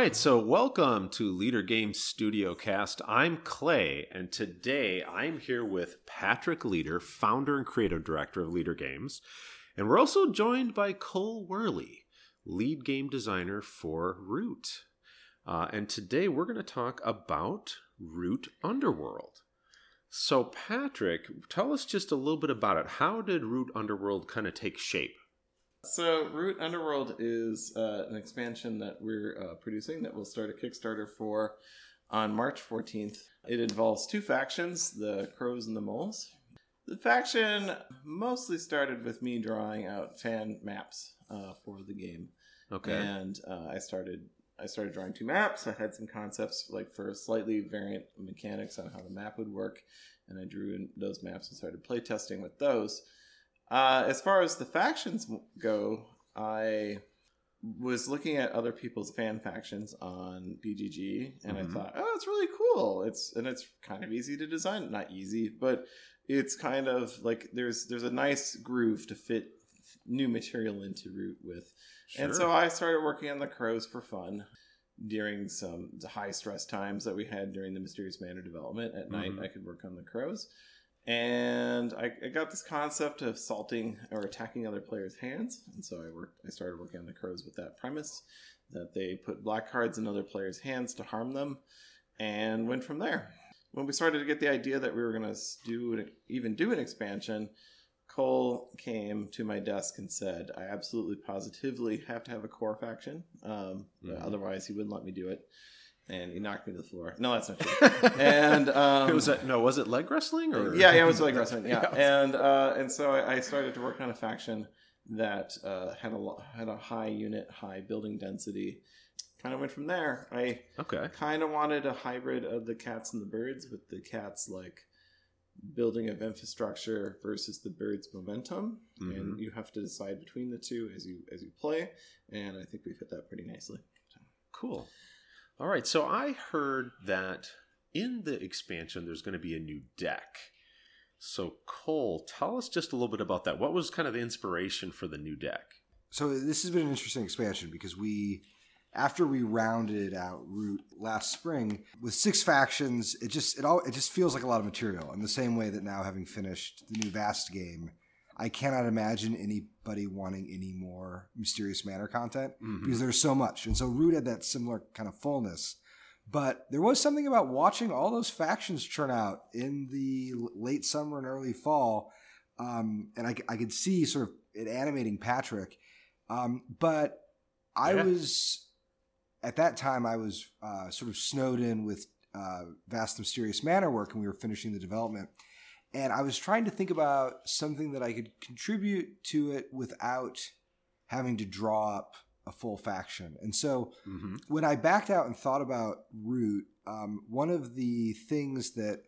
Right, so welcome to Leder Games Studio Cast. I'm Clay, and today I'm here with Patrick Leder, founder and creative director of Leder Games. And we're also joined by Cole Wehrle, lead game designer for Root. Uh, and today we're going to talk about Root Underworld. So, Patrick, tell us just a little bit about it. How did Root Underworld kind of take shape? So, Root Underworld is uh, an expansion that we're uh, producing that we'll start a Kickstarter for on March 14th. It involves two factions the Crows and the Moles. The faction mostly started with me drawing out fan maps uh, for the game. Okay. And uh, I started I started drawing two maps. I had some concepts like for slightly variant mechanics on how the map would work, and I drew in those maps and started playtesting with those. Uh, as far as the factions go, I was looking at other people's fan factions on BGG, and Mhm. I thought, oh, it's really cool. It's and it's kind of easy to design. Not easy, but it's kind of like there's there's a nice groove to fit new material into root with. And so I started working on the crows for fun during some high stress times that we had during the Mysterious Manor development. At night, Mhm. I could work on the crows. And I, I got this concept of salting or attacking other players' hands. And so I worked I started working on the crows with that premise that they put black cards in other players' hands to harm them and went from there. When we started to get the idea that we were going to do an, even do an expansion, Cole came to my desk and said, "I absolutely positively have to have a core faction. Um, Mhm. Otherwise, he wouldn't let me do it." And he knocked me to the floor. No, that's not true. and um, it was that no, was it leg wrestling or yeah, yeah, it was like wrestling. Yeah, Yeah. and uh, and so I, I started to work on a faction that uh, had a had a high unit, high building density. Kind of went from there. I Okay. kind of wanted a hybrid of the cats and the birds, with the cats like building of infrastructure versus the birds momentum, Mhm. and you have to decide between the two as you as you play. And I think we fit that pretty nicely. Cool. All right. So I heard that in the expansion, there's going to be a new deck. So, Cole, tell us just a little bit about that. What was kind of the inspiration for the new deck? So this has been an interesting expansion because we, after we rounded out Root last spring with six factions, it just it all it just feels like a lot of material. In the same way that now having finished the new Vast game, I cannot imagine anybody wanting any more Mysterious Manor content Mhm. because there's so much. And so Root had that similar kind of fullness. But there was something about watching all those factions churn out in the late summer and early fall. Um, and I could see sort of it animating Patrick. Um, but I Yeah. was, at that time, I was uh, sort of snowed in with uh, Vast Mysterious Manor work and we were finishing the development. And I was trying to think about something that I could contribute to it without having to draw up a full faction. And so Mhm. when I backed out and thought about Root, um, one of the things that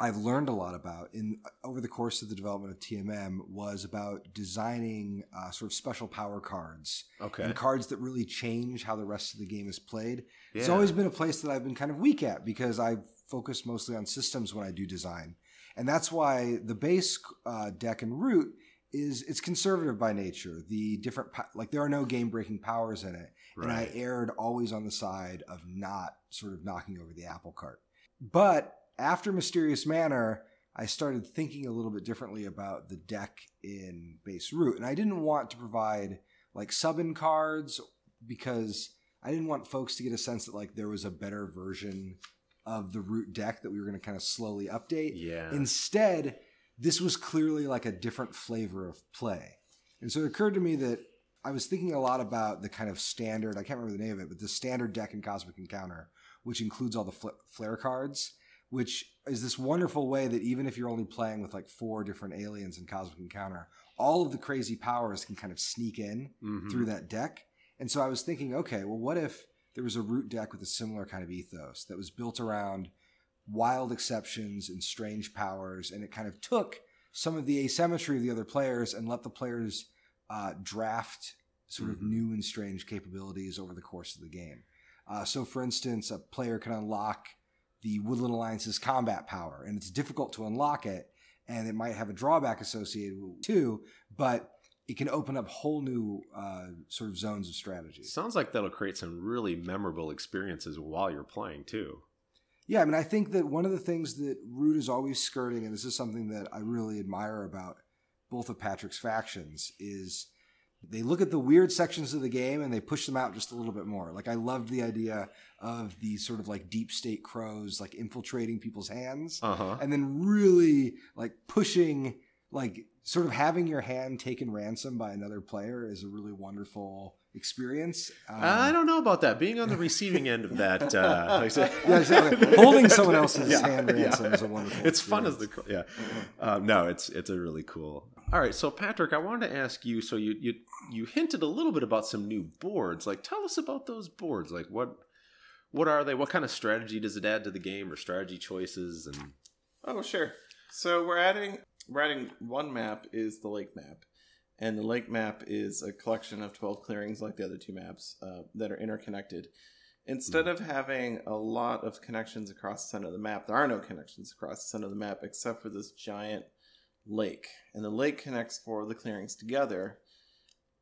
I've learned a lot about in over the course of the development of TMM was about designing uh, sort of special power cards Okay. and cards that really change how the rest of the game is played. It's always been a place that I've been kind of weak at because I've focused mostly on systems when I do design, and that's why the base uh, deck and root is it's conservative by nature. The different like there are no game breaking powers in it, and I Right. erred always on the side of not sort of knocking over the apple cart. But after Mysterious Manor, I started thinking a little bit differently about the deck in base root, and I didn't want to provide like sub in cards because I didn't want folks to get a sense that like there was a better version of the root deck that we were going to kind of slowly update. Yeah. Instead, this was clearly like a different flavor of play. And so it occurred to me that I was thinking a lot about the kind of standard, I can't remember the name of it, but the standard deck in Cosmic Encounter, which includes all the fl- flare cards, which is this wonderful way that even if you're only playing with like four different aliens in Cosmic Encounter, all of the crazy powers can kind of sneak in Mhm. through that deck. And so I was thinking, okay, well, what if there was a root deck with a similar kind of ethos that was built around wild exceptions and strange powers, and it kind of took some of the asymmetry of the other players and let the players uh, draft sort of Mhm. new and strange capabilities over the course of the game. Uh, so, for instance, a player can unlock the Woodland Alliance's combat power, and it's difficult to unlock it, and it might have a drawback associated with it too. But it can open up whole new uh, sort of zones of strategy. Sounds like that'll create some really memorable experiences while you're playing too. Yeah, I mean, I think that one of the things that Root is always skirting, and this is something that I really admire about both of Patrick's factions, is they look at the weird sections of the game and they push them out just a little bit more. Like I loved the idea of these sort of like deep state crows like infiltrating people's hands Uh-huh. and then really like pushing like sort of having your hand taken ransom by another player is a really wonderful experience. Um, I don't know about that. Being on the receiving end of that, uh, like said- Yeah, exactly. Holding someone else's Yeah, hand yeah. ransom is a wonderful. It's fun as the yeah. Uh, no, it's it's a really cool. All right, so Patrick, I wanted to ask you. So you you you hinted a little bit about some new boards. Like, tell us about those boards. Like, what what are they? What kind of strategy does it add to the game, or strategy choices? And Oh, sure. So we're adding we're one map is the lake map, and the lake map is a collection of twelve clearings like the other two maps uh, that are interconnected. Instead of having a lot of connections across the center of the map, there are no connections across the center of the map except for this giant lake, and the lake connects four of the clearings together.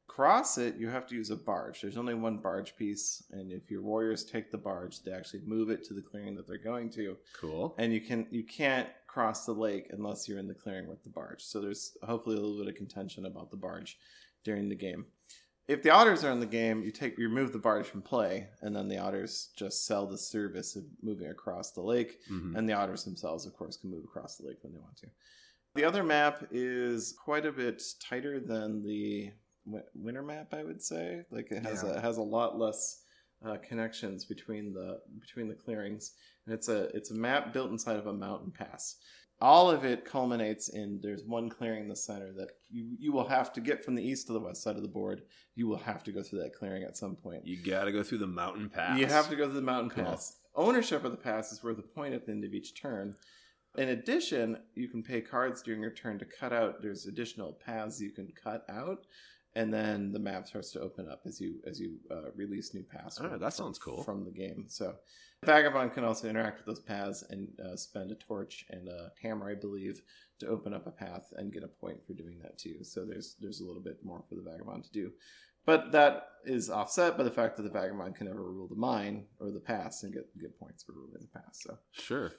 Cross it, you have to use a barge. There's only one barge piece, and if your warriors take the barge, they actually move it to the clearing that they're going to cool. and you can you can't cross the lake unless you're in the clearing with the barge. So there's hopefully a little bit of contention about the barge during the game. If the otters are in the game, you take you remove the barge from play, and then the otters just sell the service of moving across the lake, Mhm. and the otters themselves, of course, can move across the lake when they want to. The other map is quite a bit tighter than the wi- winter map, I would say. Like it has Yeah. a it has a lot less uh, connections between the between the clearings, and it's a it's a map built inside of a mountain pass. All of it culminates in there's one clearing in the center that you you will have to get from the east to the west side of the board. You will have to go through that clearing at some point. You got to go through the mountain pass. You have to go through the mountain Cool. pass. Ownership of the pass is worth a point at the end of each turn. In addition, you can pay cards during your turn to cut out. There's additional paths you can cut out, and then the map starts to open up as you as you uh, release new paths. All right, that sounds cool. from the game. So, Vagabond can also interact with those paths and uh, spend a torch and a hammer, I believe, to open up a path and get a point for doing that too. So there's there's a little bit more for the Vagabond to do. But that is offset by the fact that the Vagabond can never rule the mine or the pass and get get points for ruling the pass. So Sure.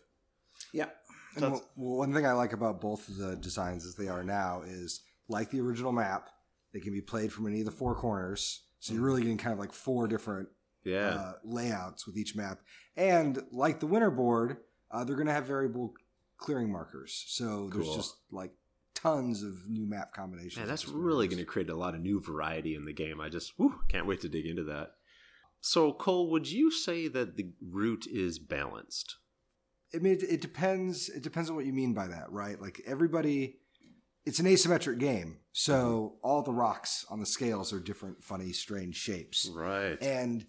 yeah, And So well, well, one thing I like about both of the designs as they are now is like the original map, they can be played from any of the four corners. So you're really getting kind of like four different Yeah. uh, layouts with each map. And like the winter board, uh, they're going to have variable clearing markers. So there's Cool. just like tons of new map combinations. Man, that's really going to create a lot of new variety in the game. I just whew, can't wait to dig into that. So, Cole, would you say that the Root is balanced? I mean, it, it depends. It depends on what you mean by that, right? Like everybody, it's an asymmetric game, so all the rocks on the scales are different, funny, strange shapes. Right. And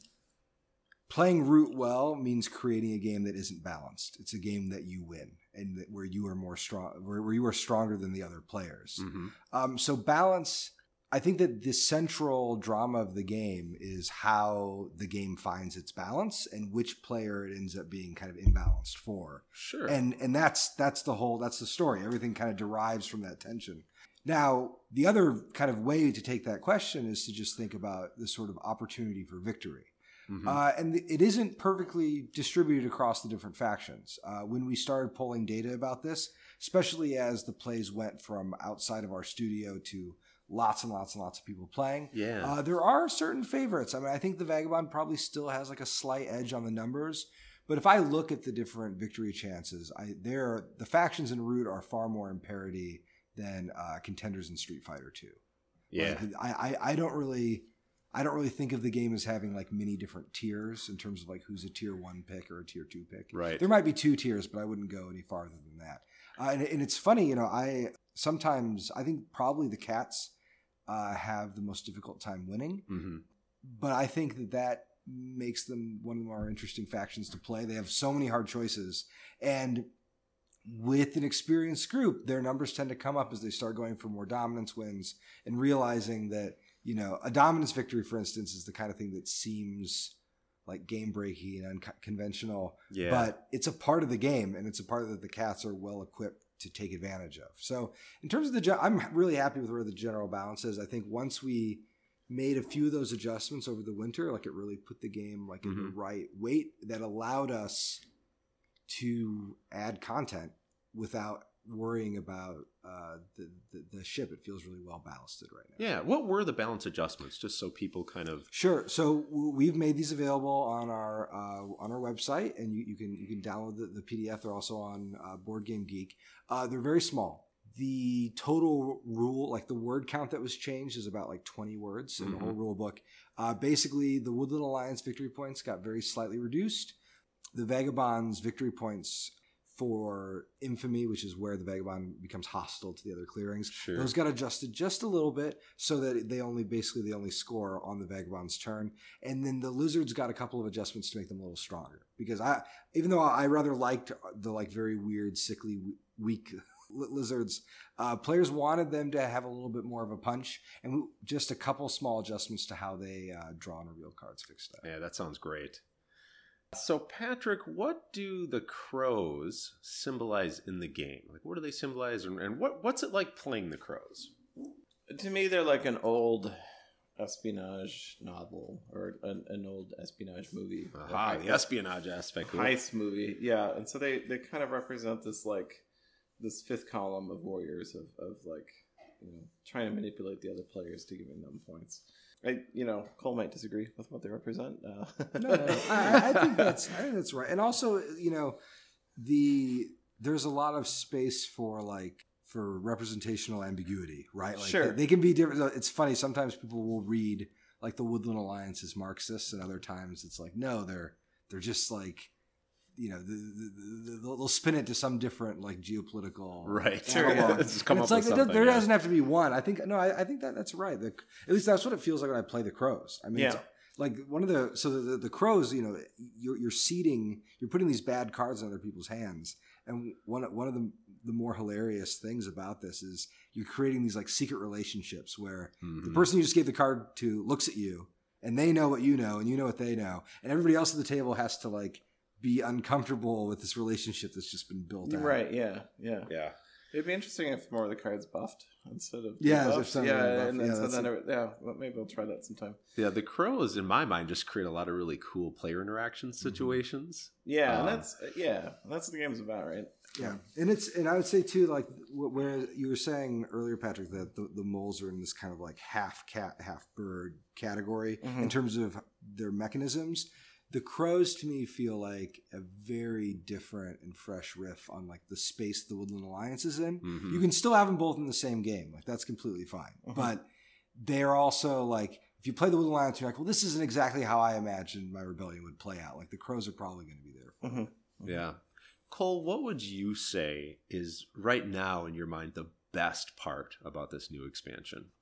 playing root well means creating a game that isn't balanced. It's a game that you win and that where you are more strong, where, where you are stronger than the other players. hmm Um, so balance. I think that the central drama of the game is how the game finds its balance and which player it ends up being kind of imbalanced for. Sure. and and that's that's the whole that's the story. Everything kind of derives from that tension. Now the other kind of way to take that question is to just think about the sort of opportunity for victory. Mhm. uh, and it isn't perfectly distributed across the different factions. Uh, when we started pulling data about this especially as the plays went from outside of our studio to lots and lots and lots of people playing yeah. uh, there are certain favorites. I mean, I think the Vagabond probably still has like a slight edge on the numbers. But if I look at the different victory chances, I there the factions in Root are far more in parity than uh, contenders in Street Fighter Two. yeah. Like, I, I I don't really I don't really think of the game as having like many different tiers in terms of like who's a tier one pick or a tier two pick. right. There might be two tiers, but I wouldn't go any farther than that. Uh, and, and it's funny, you know, I sometimes I think probably the cats uh, have the most difficult time winning, hmm but I think that that makes them one of the more interesting factions to play. They have so many hard choices, and with an experienced group, their numbers tend to come up as they start going for more dominance wins and realizing that you know a dominance victory, for instance, is the kind of thing that seems like game breaking and unconventional Yeah. but it's a part of the game and it's a part that the cats are well equipped to take advantage of. So in terms of the, I'm really happy with where the general balance is. I think once we made a few of those adjustments over the winter, like it really put the game like in the Mhm. right weight that allowed us to add content without worrying about uh, the, the the ship. It feels really well ballasted right now. Yeah. What were the balance adjustments, just so people kind of Sure. So we've made these available on our uh, on our website, and you, you can you can download the, the PDF. They're also on uh, Board Game Geek. Uh, they're very small. The total rule, like the word count that was changed, is about like twenty words in the whole rule book. Uh, basically, the Woodland Alliance victory points got very slightly reduced. The Vagabonds victory points for infamy, which is where the Vagabond becomes hostile to the other clearings, Sure. those got adjusted just a little bit so that they only basically they only score on the vagabond's turn. And then the lizards got a couple of adjustments to make them a little stronger. Because i even though i rather liked the like very weird sickly weak lizards uh, players wanted them to have a little bit more of a punch. And just a couple small adjustments to how they uh, draw and reveal cards fixed that Yeah, that sounds great. So, Patrick, what do the crows symbolize in the game? Like, what do they symbolize, and, what what's it like playing the crows? To me, they're like an old espionage novel or an, an old espionage movie. Aha, the espionage aspect. Heist movie. Yeah, and so they they kind of represent this like this fifth column of warriors of of like you know trying to manipulate the other players to giving them points. I you know Cole might disagree with what they represent. Uh, no, no, no. I, I think that's I think that's right. And also, you know, the there's a lot of space for like for representational ambiguity, right? Like Sure. they, they can be different. It's funny sometimes people will read like the Woodland Alliance is Marxist, and other times it's like no, they're they're just like you know the, the, the, they'll, they'll spin it to some different like geopolitical Right. Sure, yeah. analog. Let's just come And up it's like with it does- there yeah. doesn't have to be one. I think no, I, I think that that's right. The, at least that's what it feels like when I play the crows. I mean, Yeah. like one of the so the, the, the crows, you know, you're you're seeding, you're putting these bad cards in other people's hands, and one one of the the more hilarious things about this is you're creating these like secret relationships where the Mhm. person you just gave the card to looks at you, and they know what you know, and you know what they know, and everybody else at the table has to like be uncomfortable with this relationship that's just been built out. right? Yeah, yeah. Yeah. It'd be interesting if more of the cards buffed instead of Yeah, if some yeah, buff. and then Yeah, so then it, yeah, well, maybe I'll try that sometime. Yeah, the crows, in my mind, just create a lot of really cool player interaction Mm-hmm. situations. Yeah, Um, and that's yeah, that's what the game's about, right? Yeah, and it's and I would say too, like where you were saying earlier, Patrick, that the, the moles are in this kind of like half cat, half bird category in Mhm. terms of their mechanisms. The crows to me feel like a very different and fresh riff on like the space the Woodland Alliance is in. Mhm. You can still have them both in the same game, like that's completely fine. Mhm. But they're also like if you play the Woodland Alliance, you're like, well, this isn't exactly how I imagined my rebellion would play out. Like the crows are probably going to be there. For Mhm. Yeah. Cole, what would you say is right now in your mind the best part about this new expansion?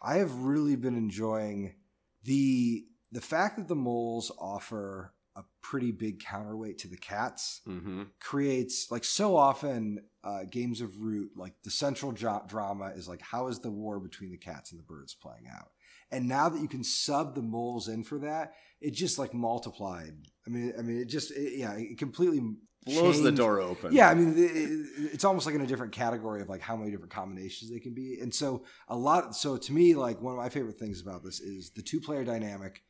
I have really been enjoying the the fact that the moles offer a pretty big counterweight to the cats Mm-hmm. creates like so often uh, games of root like the central jo- drama is like how is the war between the cats and the birds playing out and now that you can sub the moles in for that it just like multiplied i mean i mean it just it, yeah it completely Blows the door open. yeah, I mean, it- it's almost like in a different category of like how many different combinations they can be. And so a lot. So to me, like one of my favorite things about this is the two player dynamic.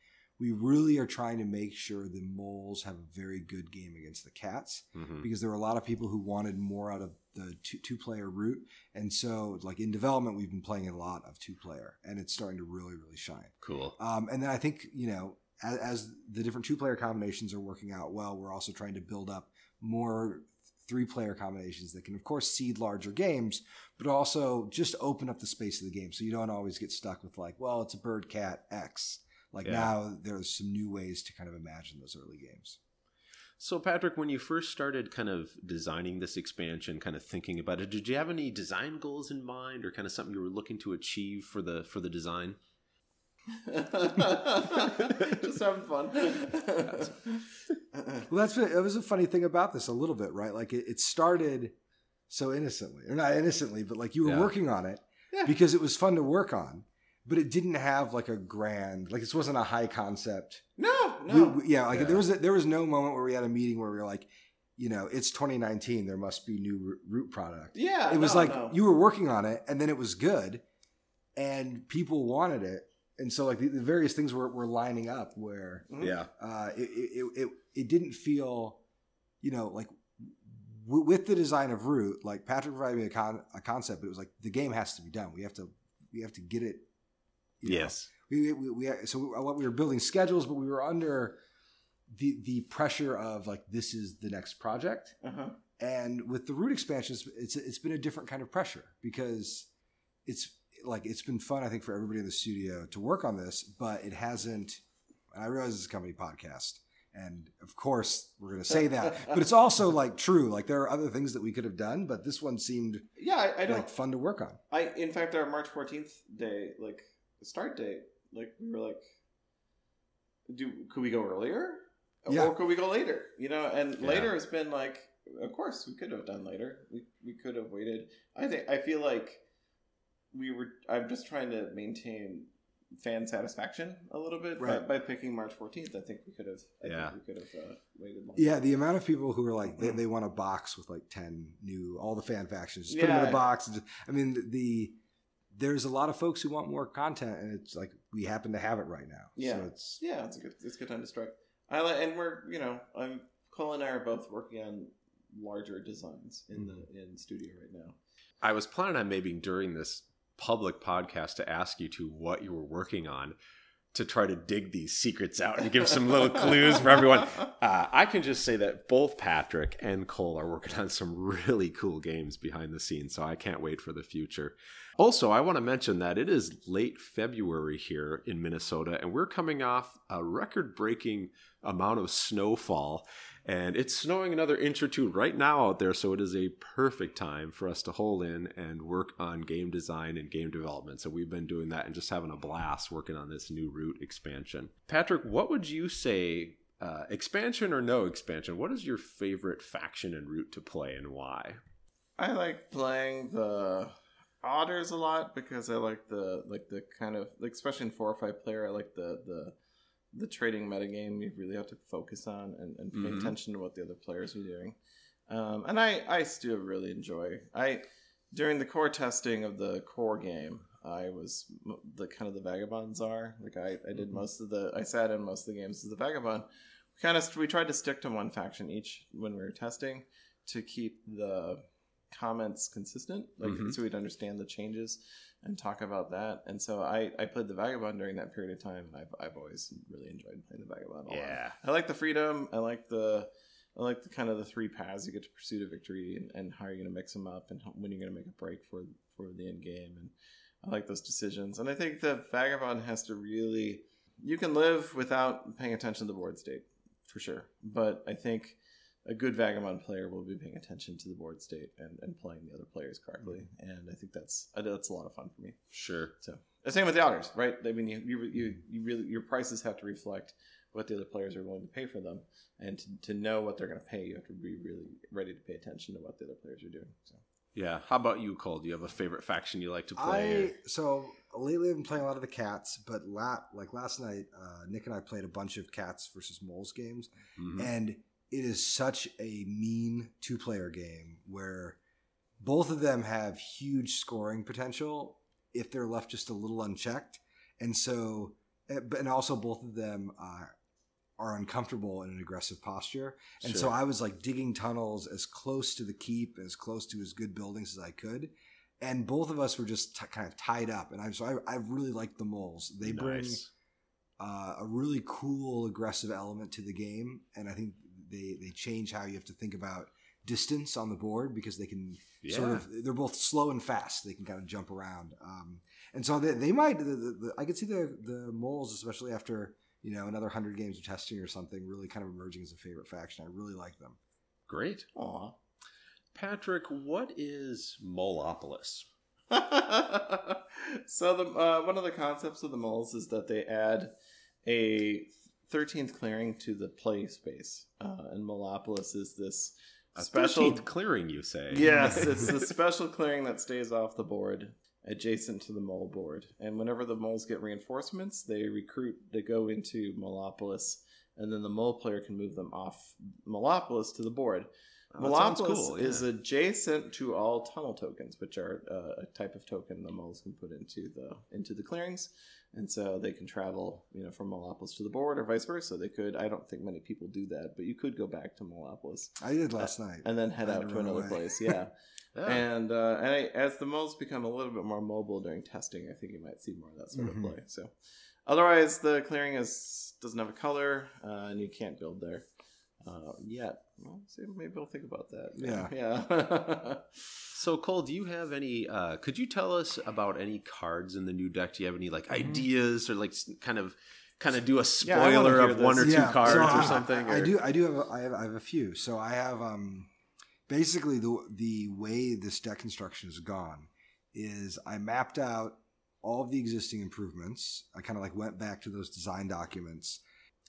We really are trying to make sure the moles have a very good game against the cats Mhm. because there were a lot of people who wanted more out of the two, two player Root. And so, like in development, we've been playing a lot of two player, and it's starting to really, really shine. Cool. Um, and then I think, you know, as, as the different two player combinations are working out well, we're also trying to build up more three player combinations that can, of course, seed larger games, but also just open up the space of the game. So you don't always get stuck with, like, well, it's a bird cat X. Like Yeah. now there's some new ways to kind of imagine those early games. So, Patrick, when you first started kind of designing this expansion, kind of thinking about it, did you have any design goals in mind, or kind of something you were looking to achieve for the for the design? Just having fun. Well, that's it was a funny thing about this a little bit, right? Like it, it started so innocently, or not innocently, but like you were Yeah. working on it Yeah. because it was fun to work on, but it didn't have like a grand, like this wasn't a high concept. no, no. we- yeah, like Yeah. there was a, there was no moment where we had a meeting where we were like, you know, it's 2019. There must be new root product. Yeah, it was no, like no. you were working on it, and then it was good, and people wanted it, and so like the, the various things were, were lining up where Mhm. Yeah. uh, it, it, it it didn't feel, you know, like w- with the design of root, like Patrick provided me a, con- a concept, but it was like the game has to be done. We have to we have to get it. Yes. we, we, we so what we were building schedules, but we were under the the pressure of like this is the next project, Uh-huh. and with the root expansions, it's it's been a different kind of pressure because it's like it's been fun, I think, for everybody in the studio to work on this, but it hasn't. I realize is a company podcast, and of course we're going to say that, but it's also like true. Like there are other things that we could have done, but this one seemed Yeah, I, I don't. like fun to work on. I in fact our March fourteenth day, like the start date, like we were like, do could we go earlier, Yeah. or could we go later? You know, and Yeah. later has been like, of course we could have done later. We we could have waited. I think I feel like we were. I'm just trying to maintain fan satisfaction a little bit Right. by, by picking March fourteenth. I think we could have. I Yeah. think we could have uh, waited. Longer. Yeah, the amount of people who are like they, they want a box with like ten new all the fan factions, just put them in Yeah. a box. And just, I mean, the, the there's a lot of folks who want more content, and it's like we happen to have it right now. Yeah. so it's Yeah, it's a good it's a good time to strike. I like, and we're you know I'm Cole and I are both working on larger designs in the mm-hmm. in studio right now. I was planning on maybe during this public podcast to ask you to what you were working on to try to dig these secrets out and give some little clues for everyone. Uh, I can just say that both Patrick and Cole are working on some really cool games behind the scenes, so I can't wait for the future. Also, I want to mention that it is late February here in Minnesota, and we're coming off a record breaking amount of snowfall. And it's snowing another inch or two right now out there, so it is a perfect time for us to hole in and work on game design and game development. So we've been doing that and just having a blast working on this new Root expansion. Patrick, what would you say, uh, expansion or no expansion? What is your favorite faction and Root to play and why? I like playing the otters a lot because I like the like the kind of like especially in four or five player I like the the the trading metagame you really have to focus on and, and pay Mhm. attention to what the other players are doing. Um, and I I still really enjoy I during the core testing of the core game I was the kind of the vagabond czar like I, I did Mhm. most of the I sat in most of the games as the vagabond. We kind of we tried to stick to one faction each when we were testing to keep the comments consistent, like Mhm. so we'd understand the changes and talk about that. And so I, I played the Vagabond during that period of time, and I've, I've always really enjoyed playing the Vagabond. a lot. I like the freedom. I like the I like the kind of the three paths you get to pursue to victory, and, and how you're going to mix them up, and how, when you're going to make a break for for the end game. And I like those decisions. And I think the Vagabond has to really you can live without paying attention to the board state for sure, but I think a good vagabond player will be paying attention to the board state and, and playing the other players correctly and i think that's uh, that's a lot of fun for me Sure. so the same with the otters right i mean you you, you, you really your prices have to reflect what the other players are willing to pay for them and to, to know what they're going to pay you have to be really ready to pay attention to what the other players are doing so Yeah. How about you, Cole? Do you have a favorite faction you like to play? I so lately I've been playing a lot of the cats, but la- like last night, uh, Nick and I played a bunch of cats versus moles games, Mhm. and it is such a mean two player game where both of them have huge scoring potential if they're left just a little unchecked, and so eh, but and also both of them uh, are uncomfortable in an aggressive posture. And so I was like digging tunnels as close to the keep, as close to as good buildings as I could. And both of us were just t- kind of tied up. And I so I, I really like the moles. They bring uh, a really cool aggressive element to the game, and I think they they change how you have to think about distance on the board because they can Yeah. sort of they're both slow and fast. They can kind of jump around, um, and so they, they might. The, the, the, I could see the the moles, especially after you know another hundred games of testing or something, really kind of emerging as a favorite faction. I really like them. Great. Aw. Patrick, what is Molopolis? so the uh, one of the concepts of the moles is that they add a 13th clearing to the play space uh, and Molopolis is this A special 13th clearing, you say? yes it's the special clearing that stays off the board adjacent to the mole board and whenever the moles get reinforcements they recruit they go into Molopolis and then the mole player can move them off Molopolis to the board. Oh, Melopolis cool, is adjacent to all tunnel tokens, which are uh, a type of token the moles can put into the into the clearings, and so they can travel, you know, from Molopolis to the board or vice versa. They could. I don't think many people do that, but you could go back to Molopolis I did last night. and then head out to to another away. place. Yeah. Yeah. And uh, and I, as the moles become a little bit more mobile during testing, I think you might see more of that sort Mhm. of play. So, otherwise, the clearing is doesn't have a color, uh, and you can't build there uh, yet. Well, see, maybe I'll think about that. Yeah. yeah. So Cole, do you have any? Uh, could you tell us about any cards in the new deck? Do you have any like ideas or like kind of kind of do a Yeah, spoiler hear of one or this. two cards so or something? I, I do. I do have. A, I have. I have a few. So I have. Um, basically, the the way this deck construction has gone is I mapped out all of the existing improvements. I kind of like went back to those design documents,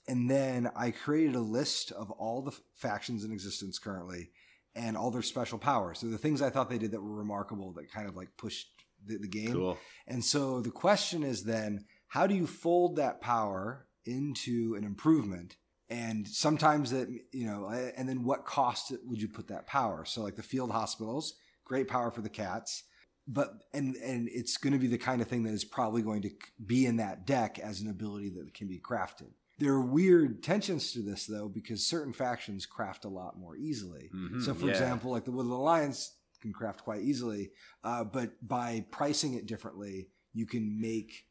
and then I created a list of all the f- factions in existence currently and all their special powers. So the things I thought they did that were remarkable that kind of like pushed the, the game. Cool. And so the question is then, how do you fold that power into an improvement? And sometimes that, you know, and then what cost would you put that power? So like the field hospitals, great power for the cats, but, and, and it's going to be the kind of thing that is probably going to be in that deck as an ability that can be crafted. There are weird tensions to this though, because certain factions craft a lot more easily. Mhm, So, for yeah. example, like the Woodland Alliance can craft quite easily, uh, but by pricing it differently, you can make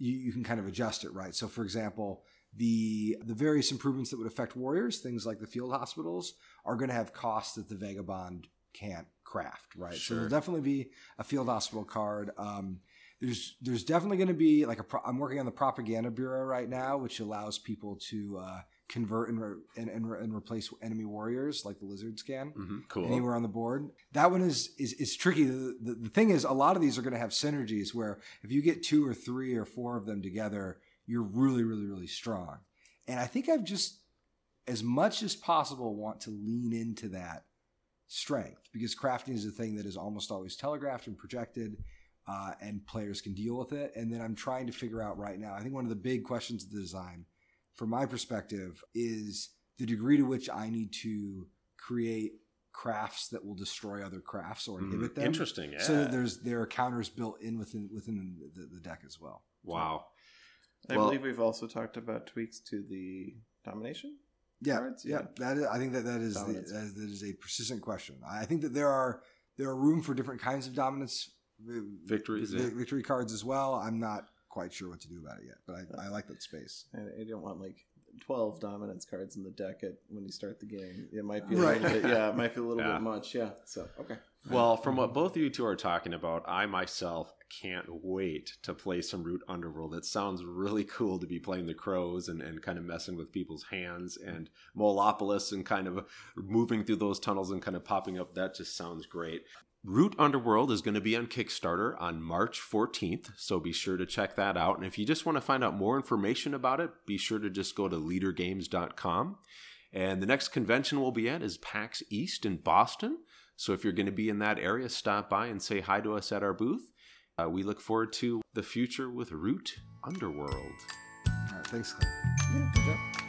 you, you can kind of adjust it, right? So, for example, the the various improvements that would affect warriors, things like the field hospitals, are going to have costs that the Vagabond can't craft, right? So, there'll definitely be a field hospital card. Um, there's there's definitely going to be like a pro- I'm working on the propaganda bureau right now, which allows people to uh, convert and, re- and, and, re- and replace enemy warriors like the lizards can Mhm, Cool. anywhere on the board. That one is is, is tricky. The, the, the thing is, a lot of these are going to have synergies where if you get two or three or four of them together, you're really, really, really strong. And I think I've just, as much as possible, want to lean into that strength because crafting is a thing that is almost always telegraphed and projected. Uh, and players can deal with it. And then I'm trying to figure out right now. I think one of the big questions of the design, from my perspective, is the degree to which I need to create crafts that will destroy other crafts or Mhm. inhibit them. Interesting. Yeah. So that there's there are counters built in within within the, the deck as well. wow. I Well- believe we've also talked about tweaks to the domination. Yeah, Cards? yeah. Yeah. That is, I think that that is, the, that is that is a persistent question. I think that there are there are room for different kinds of dominance Victories, vi- yeah. victory cards as well. I'm not quite sure what to do about it yet, but I, I like that space. And I don't want like twelve dominance cards in the deck at when you start the game. It might be a Right. little bit, yeah, it might be a little Yeah. bit much. Yeah. So okay. Well, from what both of you two are talking about, I myself can't wait to play some Root Underworld. It sounds really cool to be playing the crows and, and kind of messing with people's hands and Molopolis and kind of moving through those tunnels and kind of popping up. That just sounds great. Root Underworld is going to be on Kickstarter on March 14th, so be sure to check that out. And if you just want to find out more information about it, be sure to just go to ledergames.com. And the next convention we'll be at is PAX East in Boston. So if you're going to be in that area, stop by and say hi to us at our booth. Uh, we look forward to the future with Root Underworld. All right, thanks, Clay. Yeah, good job.